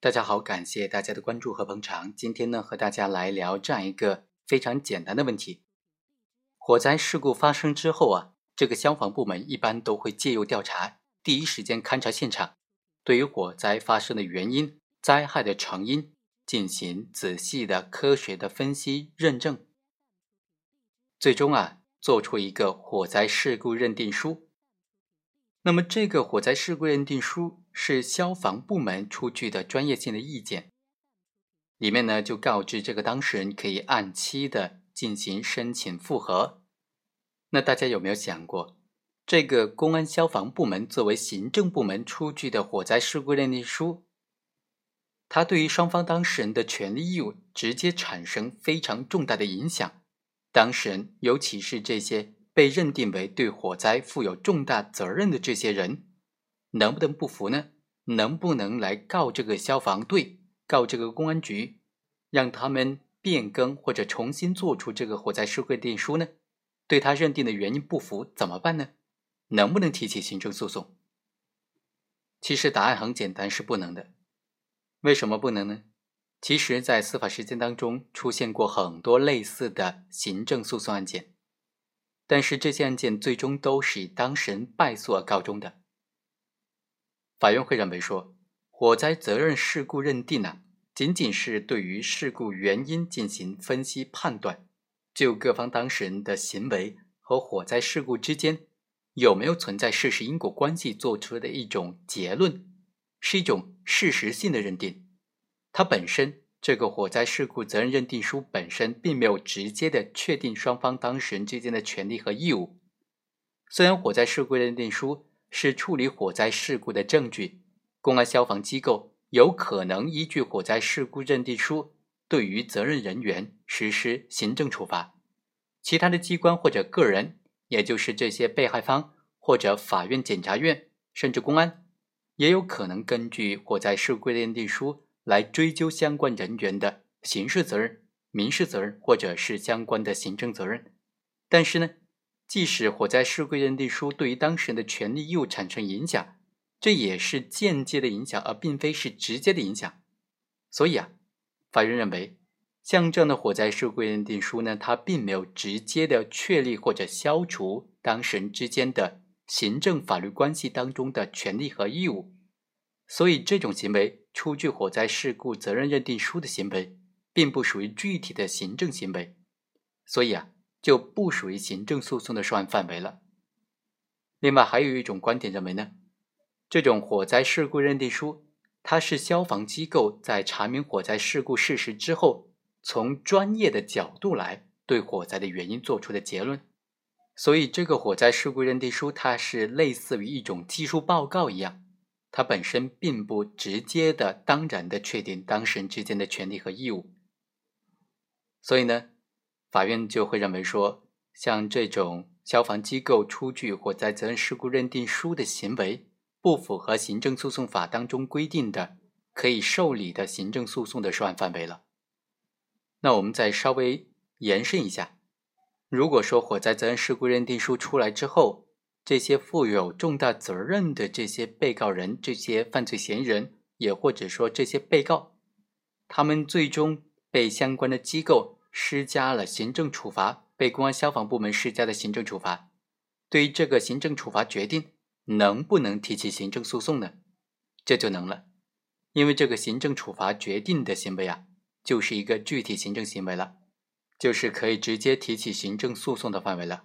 大家好，感谢大家的关注和捧场。今天呢，和大家来聊这样一个非常简单的问题：火灾事故发生之后啊，这个消防部门一般都会介入调查，第一时间勘察现场，对于火灾发生的原因、灾害的成因进行仔细的科学的分析认证，最终啊，做出一个火灾事故认定书。那么，这个火灾事故认定书是消防部门出具的专业性的意见，里面呢就告知这个当事人可以按期的进行申请复核。那大家有没有想过，这个公安消防部门作为行政部门出具的火灾事故认定书，它对于双方当事人的权利义务直接产生非常重大的影响，当事人尤其是这些。被认定为对火灾负有重大责任的这些人，能不能不服呢？能不能来告这个消防队、告这个公安局，让他们变更或者重新做出这个火灾事故认定书呢？对他认定的原因不服怎么办呢？能不能提起行政诉讼？其实答案很简单，是不能的。为什么不能呢？其实，在司法实践当中出现过很多类似的行政诉讼案件。但是这些案件最终都是以当事人败诉而告终的。法院会认为说，火灾责任事故认定呢，仅仅是对于事故原因进行分析判断，就各方当事人的行为和火灾事故之间有没有存在事实因果关系做出的一种结论，是一种事实性的认定，它本身。这个火灾事故责任认定书本身并没有直接的确定双方当事人之间的权利和义务。虽然火灾事故认定书是处理火灾事故的证据，公安消防机构有可能依据火灾事故认定书对于责任人员实施行政处罚，其他的机关或者个人，也就是这些被害方或者法院、检察院甚至公安，也有可能根据火灾事故认定书。来追究相关人员的刑事责任、民事责任，或者是相关的行政责任。但是呢，即使火灾事故认定书对于当事人的权利义务产生影响，这也是间接的影响，而并非是直接的影响。所以啊，法院认为，像这样的火灾事故认定书呢，它并没有直接的确立或者消除当事人之间的行政法律关系当中的权利和义务。所以这种行为。出具火灾事故责任认定书的行为，并不属于具体的行政行为，所以啊，就不属于行政诉讼的受案范围了。另外，还有一种观点认为呢，这种火灾事故认定书，它是消防机构在查明火灾事故事实之后，从专业的角度来对火灾的原因做出的结论，所以这个火灾事故认定书，它是类似于一种技术报告一样。它本身并不直接的、当然的确定当事人之间的权利和义务，所以呢，法院就会认为说，像这种消防机构出具火灾责任事故认定书的行为，不符合行政诉讼法当中规定的可以受理的行政诉讼的受案范围了。那我们再稍微延伸一下，如果说火灾责任事故认定书出来之后，这些负有重大责任的这些被告人、这些犯罪嫌疑人，也或者说这些被告，他们最终被相关的机构施加了行政处罚，被公安消防部门施加的行政处罚。对于这个行政处罚决定，能不能提起行政诉讼呢？这就能了，因为这个行政处罚决定的行为啊，就是一个具体行政行为了，就是可以直接提起行政诉讼的范围了。